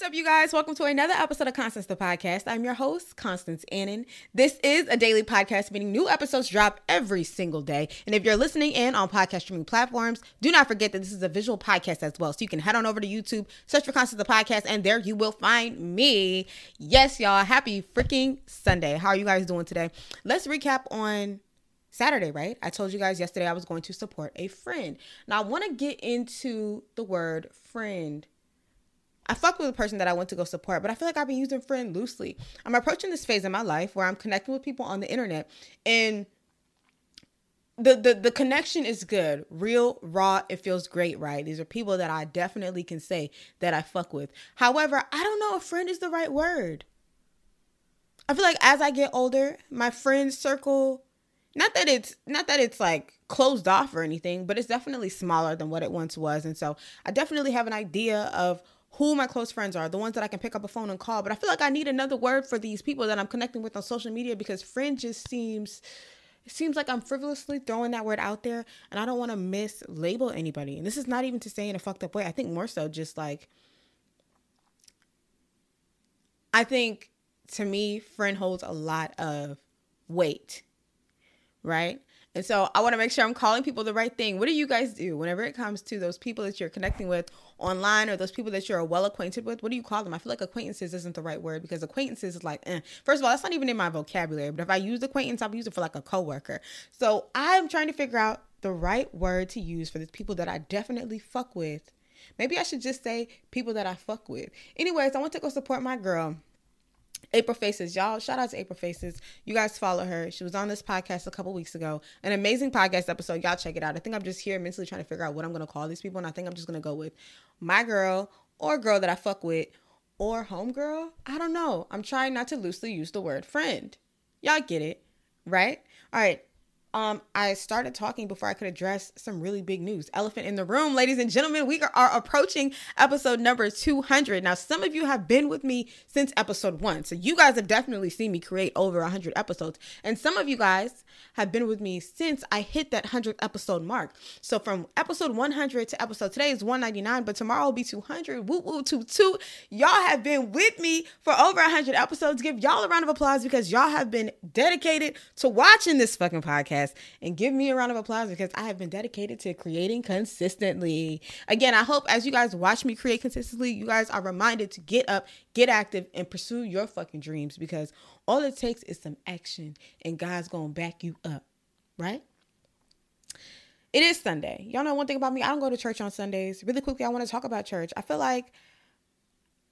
What's up, you guys? Welcome to another episode of Constance the Podcast. I'm your host, Constance Annan. This is a daily podcast, meaning new episodes drop every single day. And if you're listening in on podcast streaming platforms, do not forget that this is a visual podcast as well. So you can head on over to YouTube, search for Constance the Podcast, and there you will find me. Yes, y'all. Happy freaking Sunday. How are you guys doing today? Let's recap on Saturday, right? I told you guys yesterday I was going to support a friend. Now, I want to get into the word friend I fuck with a person that I want to go support, but I feel like I've been using friend loosely. I'm approaching this phase in my life where I'm connecting with people on the internet and the, the the connection is good. Real raw it feels great right? These are people that i definitely can say that i fuck with. However i don't know if friend is the right word. I feel like as i get older my friend circle not that it's not that it's like closed off or anything but it's definitely smaller than what it once was and so i definitely have an idea of who my close friends are, the ones that I can pick up a phone and call. But I feel like I need another word for these people that I'm connecting with on social media because friend just seems it seems like I'm frivolously throwing that word out there and I don't want to mislabel anybody. And this is not even to say in a fucked up way. I think more so just like I think to me, friend holds a lot of weight. Right? And so I want to make sure I'm calling people the right thing. What do you guys do whenever it comes to those people that you're connecting with online or those people that you're well acquainted with? What do you call them? I feel like acquaintances isn't the right word because acquaintances is like, eh. first of all, that's not even in my vocabulary. But if I use acquaintance, I'll use it for like a coworker. So I'm trying to figure out the right word to use for the people that I definitely fuck with. Maybe I should just say people that I fuck with. Anyways, I want to go support my girl April Faces, y'all. Shout out to April Faces. You guys follow her. She was on this podcast a couple weeks ago. An amazing podcast episode. Y'all check it out. I think I'm just here mentally trying to figure out what I'm gonna call these people, and I think I'm just gonna go with my girl or girl that I fuck with or homegirl. I don't know. I'm trying not to loosely use the word friend. Y'all get it, right? All right. Um, I started talking before I could address some really big news. Elephant in the room, ladies and gentlemen, we are approaching episode number 200. Now, some of you have been with me since episode one, so you guys have definitely seen me create over 100 episodes. And some of you guys have been with me since I hit that 100th episode mark. So from episode 100 to episode today is 199, but tomorrow will be 200. Woo woo toot toot. Y'all have been with me for over 100 episodes. Give y'all a round of applause because y'all have been dedicated to watching this fucking podcast. And give me a round of applause because I have been dedicated to creating consistently. Again, I hope as you guys watch me create consistently, you guys are reminded to get up, get active, and pursue your fucking dreams because all it takes is some action and God's gonna back you up, right? It is Sunday. Y'all know one thing about me, I don't go to church on Sundays. Really quickly, I want to talk about church. I feel like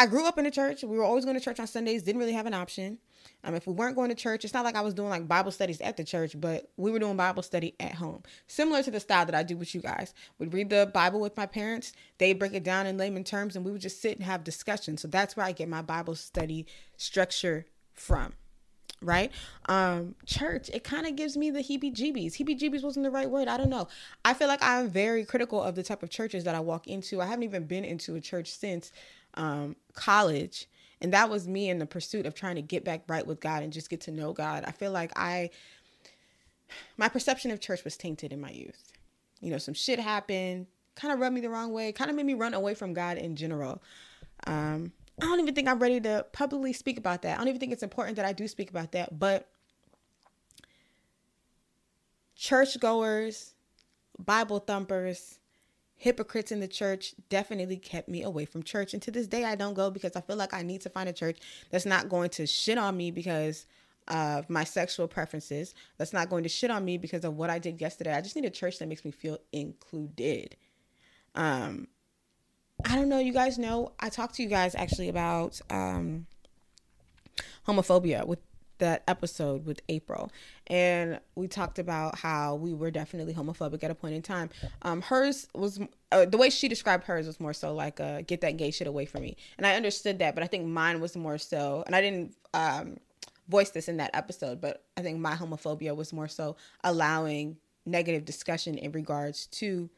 I grew up in the church. We were always going to church on Sundays, didn't really have an option. Um, if we weren't going to church, it's not like I was doing like Bible studies at the church, but we were doing Bible study at home. Similar to the style that I do with you guys. We'd read the Bible with my parents, they'd break it down in layman terms, and we would just sit and have discussions. So that's where I get my Bible study structure from right? Um, church, it kind of gives me the heebie jeebies. Heebie jeebies wasn't the right word. I don't know. I feel like I'm very critical of the type of churches that I walk into. I haven't even been into a church since um, college. And that was me in the pursuit of trying to get back right with God and just get to know God. I feel like I, my perception of church was tainted in my youth. You know, some shit happened, kind of rubbed me the wrong way, kind of made me run away from God in general. Um, I don't even think I'm ready to publicly speak about that. I don't even think it's important that I do speak about that. But churchgoers, Bible thumpers, hypocrites in the church definitely kept me away from church. And to this day, I don't go because I feel like I need to find a church that's not going to shit on me because of my sexual preferences, that's not going to shit on me because of what I did yesterday. I just need a church that makes me feel included. Um, I don't know. You guys know I talked to you guys actually about um, homophobia with that episode with April, and we talked about how we were definitely homophobic at a point in time. Um, hers was uh, the way she described hers was more so like uh, "get that gay shit away from me," and I understood that, but I think mine was more so, and I didn't um, voice this in that episode, but I think my homophobia was more so allowing negative discussion in regards to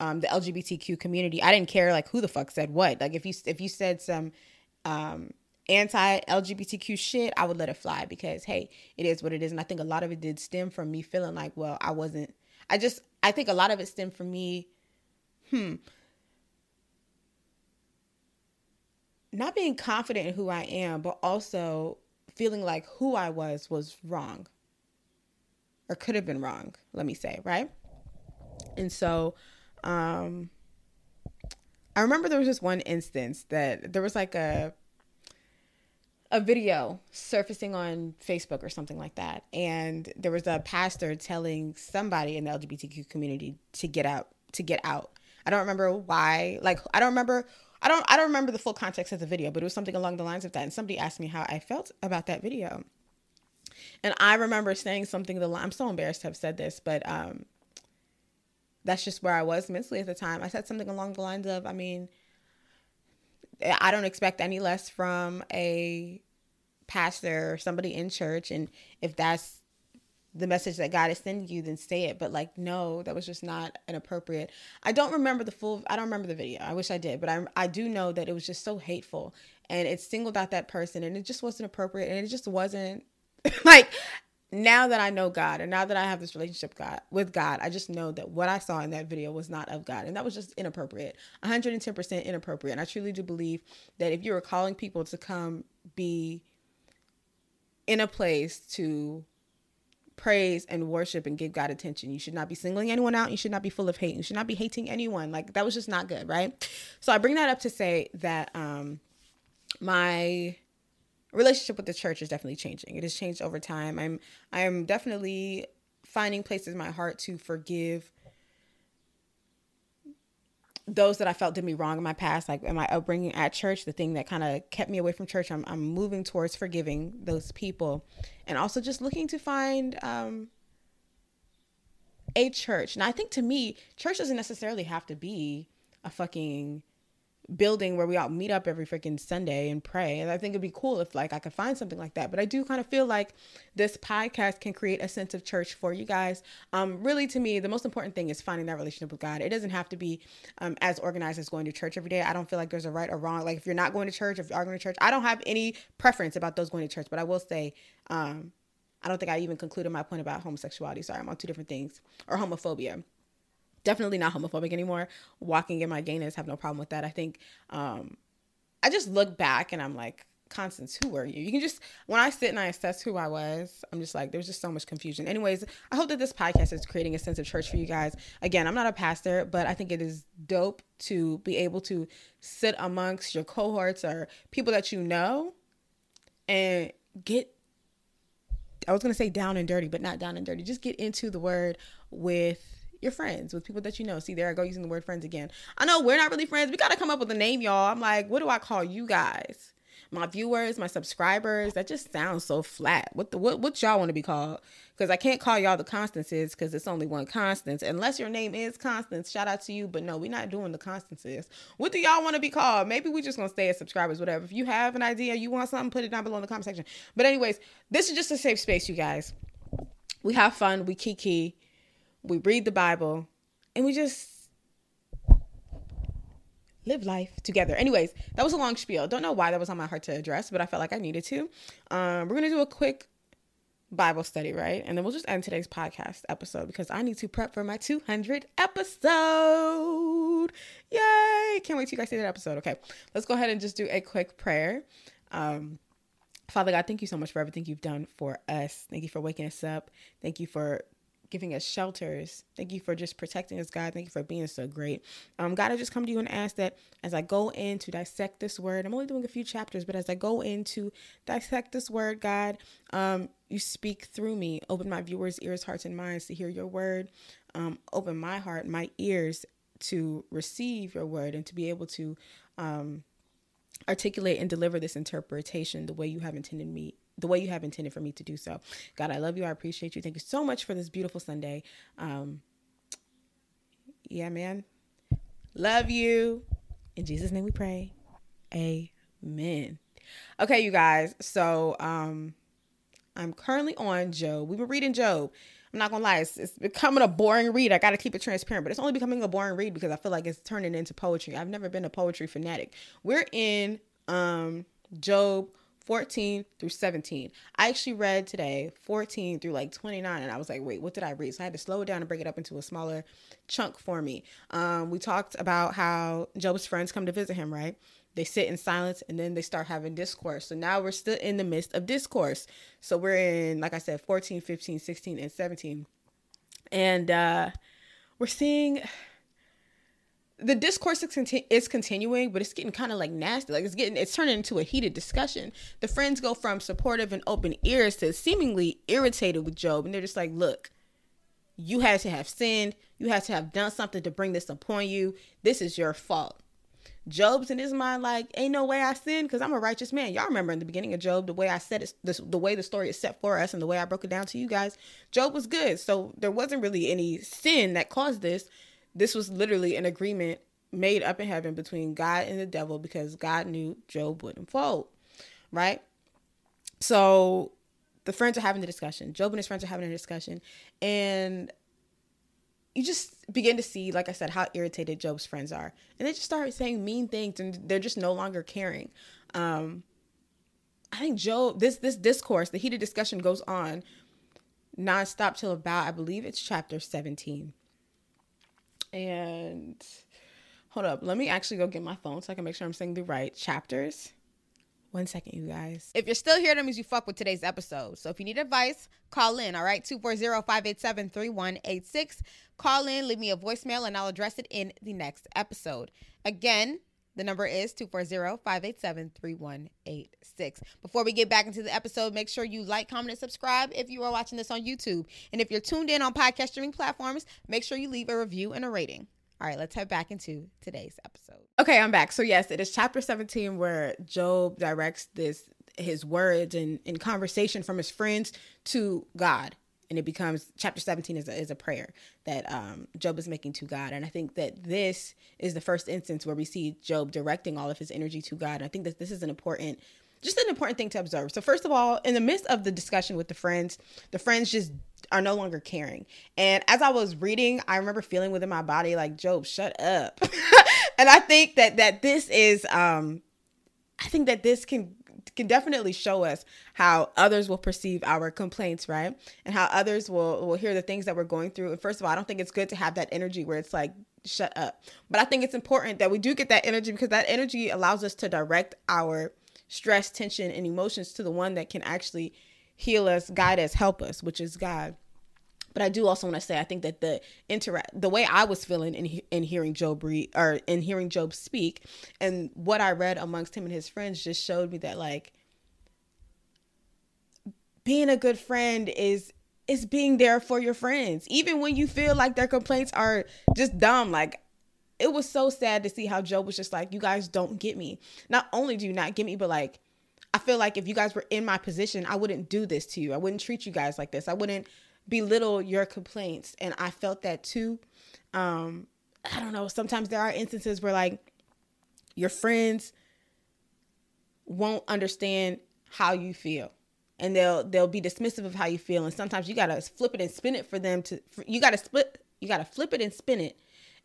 um, the LGBTQ community. I didn't care like who the fuck said what. Like if you if you said some um, anti LGBTQ shit, I would let it fly because hey, it is what it is. And I think a lot of it did stem from me feeling like, well, I wasn't. I just I think a lot of it stemmed from me. Hmm. not being confident in who I am, but also feeling like who I was was wrong or could have been wrong, let me say, right? And so um I remember there was this one instance that there was like a a video surfacing on Facebook or something like that. And there was a pastor telling somebody in the LGBTQ community to get out, to get out. I don't remember why. Like I don't remember I don't I don't remember the full context of the video, but it was something along the lines of that. And somebody asked me how I felt about that video. And I remember saying something the I'm so embarrassed to have said this, but um that's just where I was mentally at the time. I said something along the lines of, I mean, I don't expect any less from a pastor or somebody in church. And if that's the message that God is sending you, then say it. But like, no, that was just not an appropriate. I don't remember the full, I don't remember the video. I wish I did, but I, I do know that it was just so hateful and it singled out that person and it just wasn't appropriate. And it just wasn't like, now that I know God and now that I have this relationship God with God, I just know that what I saw in that video was not of God and that was just inappropriate. 110% inappropriate. And I truly do believe that if you were calling people to come be in a place to praise and worship and give God attention. You should not be singling anyone out. You should not be full of hate. You should not be hating anyone. Like that was just not good, right? So I bring that up to say that um my relationship with the church is definitely changing. It has changed over time. I'm I'm definitely finding places in my heart to forgive those that I felt did me wrong in my past, like in my upbringing at church, the thing that kind of kept me away from church, I'm, I'm moving towards forgiving those people and also just looking to find um, a church. And I think to me, church doesn't necessarily have to be a fucking building where we all meet up every freaking Sunday and pray. And I think it'd be cool if like I could find something like that. But I do kind of feel like this podcast can create a sense of church for you guys. Um, really to me, the most important thing is finding that relationship with God. It doesn't have to be um, as organized as going to church every day. I don't feel like there's a right or wrong. Like if you're not going to church, if you are going to church, I don't have any preference about those going to church. But I will say, um, I don't think I even concluded my point about homosexuality. Sorry, I'm on two different things or homophobia definitely not homophobic anymore. Walking in my gayness, have no problem with that. I think um, I just look back and I'm like, Constance, who were you? You can just when I sit and I assess who I was, I'm just like, there's just so much confusion. Anyways, I hope that this podcast is creating a sense of church for you guys. Again, I'm not a pastor, but I think it is dope to be able to sit amongst your cohorts or people that you know and get I was gonna say down and dirty, but not down and dirty. Just get into the word with your friends, with people that you know. See, there I go using the word friends again. I know we're not really friends. We got to come up with a name, y'all. I'm like, what do I call you guys? My viewers, my subscribers, that just sounds so flat. What the what what y'all want to be called? Because I can't call y'all the Constances because it's only one Constance. Unless your name is Constance, shout out to you. But no, we're not doing the Constances. What do y'all want to be called? Maybe we just gonna stay as subscribers, whatever. If you have an idea, you want something, put it down below in the comment section. But anyways, this is just a safe space, you guys. We have fun, we kiki, we read the Bible, and we just live life together. Anyways, that was a long spiel. Don't know why that was on my heart to address, but I felt like I needed to. Um, we're gonna do a quick Bible study, right? And then we'll just end today's podcast episode because I need to prep for my 200 episode. Yay! Can't wait till you guys see that episode. Okay, let's go ahead and just do a quick prayer. Um, Father God, thank you so much for everything you've done for us. Thank you for waking us up. Thank you for giving us shelters. Thank you for just protecting us, God. Thank you for being so great. Um, God, I just come to you and ask that as I go in to dissect this word, I'm only doing a few chapters, but as I go in to dissect this word, God, um, you speak through me. Open my viewers' ears, hearts, and minds to hear your word. Um, open my heart, my ears to receive your word and to be able to um, articulate and deliver this interpretation the way you have intended me the way you have intended for me to do so. God, I love you. I appreciate you. Thank you so much for this beautiful Sunday. Um, yeah, man. Love you. In Jesus' name we pray. Amen. Okay, you guys. So um I'm currently on Job. We've been reading Job. I'm not gonna lie, it's, it's becoming a boring read. I gotta keep it transparent, but it's only becoming a boring read because I feel like it's turning into poetry. I've never been a poetry fanatic. We're in um Job 14 through 17. I actually read today 14 through like 29 and I was like, wait, what did I read? So I had to slow it down and break it up into a smaller chunk for me. Um, we talked about how Job's friends come to visit him, right? they sit in silence and then they start having discourse. So now we're still in the midst of discourse. So we're in, like I said, 14, 15, 16, and 17. And uh, we're seeing the discourse is, conti- is continuing, but it's getting kind of like nasty. Like it's getting, it's turning into a heated discussion. The friends go from supportive and open ears to seemingly irritated with Job. And they're just like, look, you had to have sinned. You had to have done something to bring this upon you. This is your fault. Job's in his mind like, ain't no way I sinned because I'm a righteous man. Y'all remember in the beginning of Job, the way I said it, the, the way the story is set for us and the way I broke it down to you guys, Job was good. So there wasn't really any sin that caused this. This was literally an agreement made up in heaven between God and the devil because God knew Job wouldn't fold, right? So the friends are having the discussion. Job and his friends are having a discussion. And you just begin to see, like I said, how irritated Job's friends are. And they just start saying mean things and they're just no longer caring. Um, I think Job, this this discourse, the heated discussion goes on nonstop till about, I believe it's chapter 17. And hold up, let me actually go get my phone so I can make sure I'm saying the right chapters. One second, you guys. If you're still here, that means you fuck with today's episode. So if you need advice, call in, all right? 240-587-3186. Call in, leave me a voicemail, and I'll address it in the next episode. Again, the number is 240-587-3186. Before we get back into the episode, make sure you like, comment, and subscribe if you are watching this on YouTube. And if you're tuned in on podcast streaming platforms, make sure you leave a review and a rating. All right, let's head back into today's episode. Okay, I'm back. So yes, it is chapter 17 where Job directs this his words and in conversation from his friends to God. And it becomes chapter 17 is a, is a prayer that um, Job is making to God. And I think that this is the first instance where we see Job directing all of his energy to God. And I think that this is an important just an important thing to observe. So first of all, in the midst of the discussion with the friends, the friends just are no longer caring. And as I was reading, I remember feeling within my body like, Job, shut up. and I think that that this is um I think that this can can definitely show us how others will perceive our complaints, right? And how others will will hear the things that we're going through. And first of all, I don't think it's good to have that energy where it's like shut up. But I think it's important that we do get that energy because that energy allows us to direct our stress, tension, and emotions to the one that can actually heal us, guide us, help us, which is God. But I do also want to say I think that the interact the way I was feeling in in hearing Job or in hearing Job speak and what I read amongst him and his friends just showed me that like being a good friend is is being there for your friends even when you feel like their complaints are just dumb like it was so sad to see how Job was just like you guys don't get me not only do you not get me but like I feel like if you guys were in my position, I wouldn't do this to you. I wouldn't treat you guys like this. I wouldn't belittle your complaints. And I felt that too. Um, I don't know. Sometimes there are instances where like your friends won't understand how you feel and they'll they'll be dismissive of how you feel and sometimes you gotta flip it and spin it for them to you gotta split you gotta flip it and spin it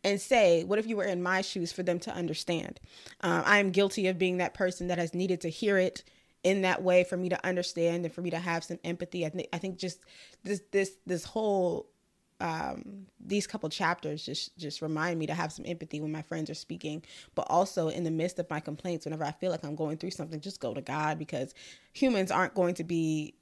and say what if you were in my shoes for them to understand uh, i am guilty of being that person that has needed to hear it in that way for me to understand and for me to have some empathy. I think I think just this this this whole um, these couple chapters just just remind me to have some empathy when my friends are speaking, but also in the midst of my complaints, whenever I feel like I'm going through something, just go to God because humans aren't going to be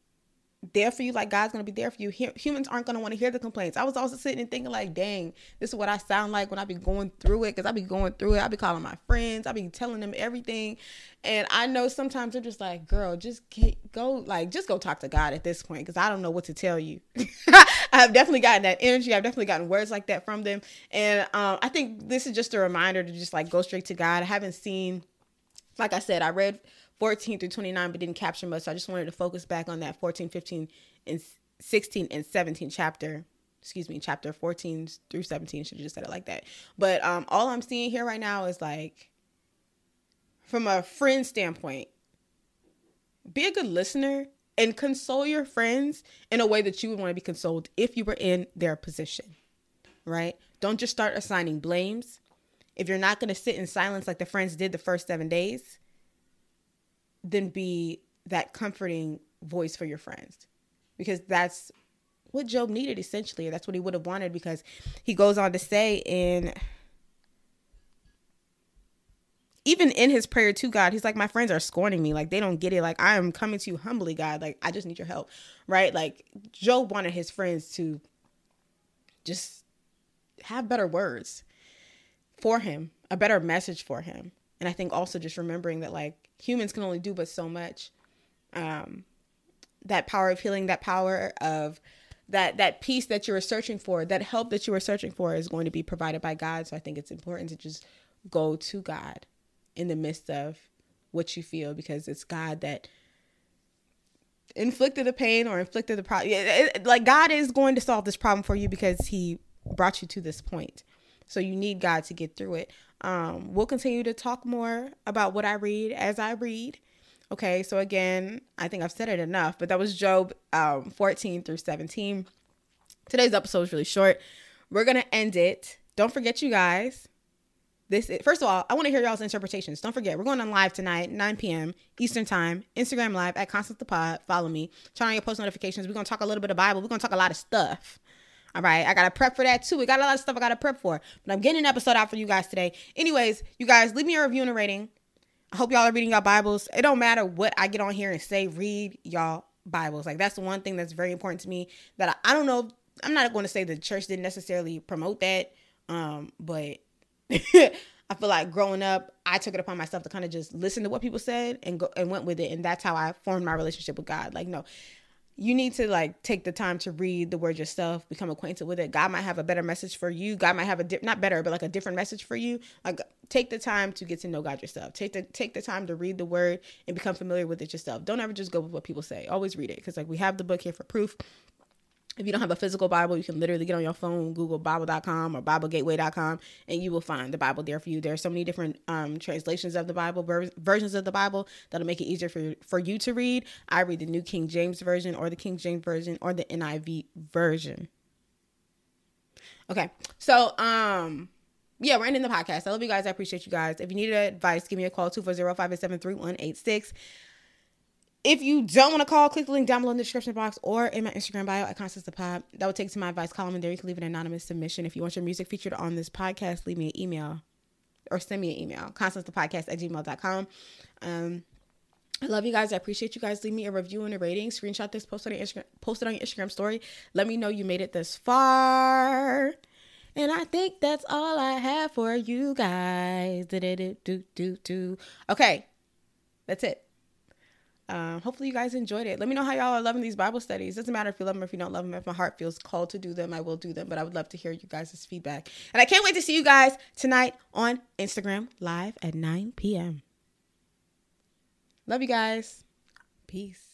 there for you like God's gonna be there for you. Humans aren't gonna want to hear the complaints. I was also sitting and thinking like, dang, this is what I sound like when I be going through it, because I be going through it. I be calling my friends, I be telling them everything, and I know sometimes they're just like, girl, just get, go like just go talk to God at this point, because I don't know what to tell you. I have definitely gotten that energy. I've definitely gotten words like that from them, and um, I think this is just a reminder to just like go straight to God. I haven't seen, like I said, I read 14 through 29, but didn't capture much. So I just wanted to focus back on that 14, 15, and 16 and 17 chapter. Excuse me, chapter 14 through 17. Should have just said it like that. But um, all I'm seeing here right now is like, from a friend standpoint, be a good listener and console your friends in a way that you would want to be consoled if you were in their position, right? Don't just start assigning blames. If you're not going to sit in silence like the friends did the first seven days, then be that comforting voice for your friends because that's what Job needed essentially. That's what he would have wanted because he goes on to say in even in his prayer to God, he's like, My friends are scorning me. Like, they don't get it. Like, I am coming to you humbly, God. Like, I just need your help. Right? Like, Job wanted his friends to just have better words for him, a better message for him. And I think also just remembering that, like, humans can only do but so much. Um, that power of healing, that power of that that peace that you were searching for, that help that you were searching for is going to be provided by God. So I think it's important to just go to God in the midst of what you feel because it's God that inflicted the pain or inflicted the problem. Like God is going to solve this problem for you because He brought you to this point. So you need God to get through it. Um, we'll continue to talk more about what I read as I read. Okay, so again, I think I've said it enough, but that was Job um, 14 through 17. Today's episode is really short. We're going to end it. Don't forget, you guys, this is, first of all, I want to hear y'all's interpretations. Don't forget, we're going on live tonight, 9 p.m. Eastern Time, Instagram Live at Constance the Pod. Follow me. Turn on your post notifications. We're going to talk a little bit of Bible. We're going to talk a lot of stuff. All right. I got to prep for that too. We got a lot of stuff I got to prep for. But I'm getting an episode out for you guys today. Anyways, you guys, leave me a review and a rating. I hope y'all are reading y'all Bibles. It don't matter what I get on here and say, read y'all Bibles. Like that's the one thing that's very important to me that I, I don't know. I'm not going to say the church didn't necessarily promote that. Um, but I feel like growing up, I took it upon myself to kind of just listen to what people said and go and went with it. And that's how I formed my relationship with God. Like, no, you need to like take the time to read the word yourself, become acquainted with it. God might have a better message for you. God might have a di- not better, but like a different message for you. Like take the time to get to know God yourself. Take the take the time to read the word and become familiar with it yourself. Don't ever just go with what people say. Always read it because like we have the book here for proof. If you don't have a physical Bible, you can literally get on your phone, Google Bible.com or BibleGateway.com, and you will find the Bible there for you. There are so many different um, translations of the Bible, ver- versions of the Bible that'll make it easier for, for you to read. I read the New King James Version or the King James Version or the NIV version. Okay, so um, yeah, we're ending the podcast. I love you guys. I appreciate you guys. If you need advice, give me a call 240 587 3186. If you don't want to call, click the link down below in the description box or in my Instagram bio at Constance the Pod. That will take to my advice column, and there you can leave an anonymous submission. If you want your music featured on this podcast, leave me an email or send me an email, constancethepodcast at gmail.com. Um, I love you guys. I appreciate you guys. Leave me a review and a rating. Screenshot this, post it on, Instagram, post it on your Instagram story. Let me know you made it this far. And I think that's all I have for you guys. Okay, that's it. Um, hopefully you guys enjoyed it. Let me know how y'all are loving these Bible studies. Doesn't matter if you love them or if you don't love them. If my heart feels called to do them, I will do them. But I would love to hear you guys' feedback. And I can't wait to see you guys tonight on Instagram live at 9 p.m. Love you guys. Peace.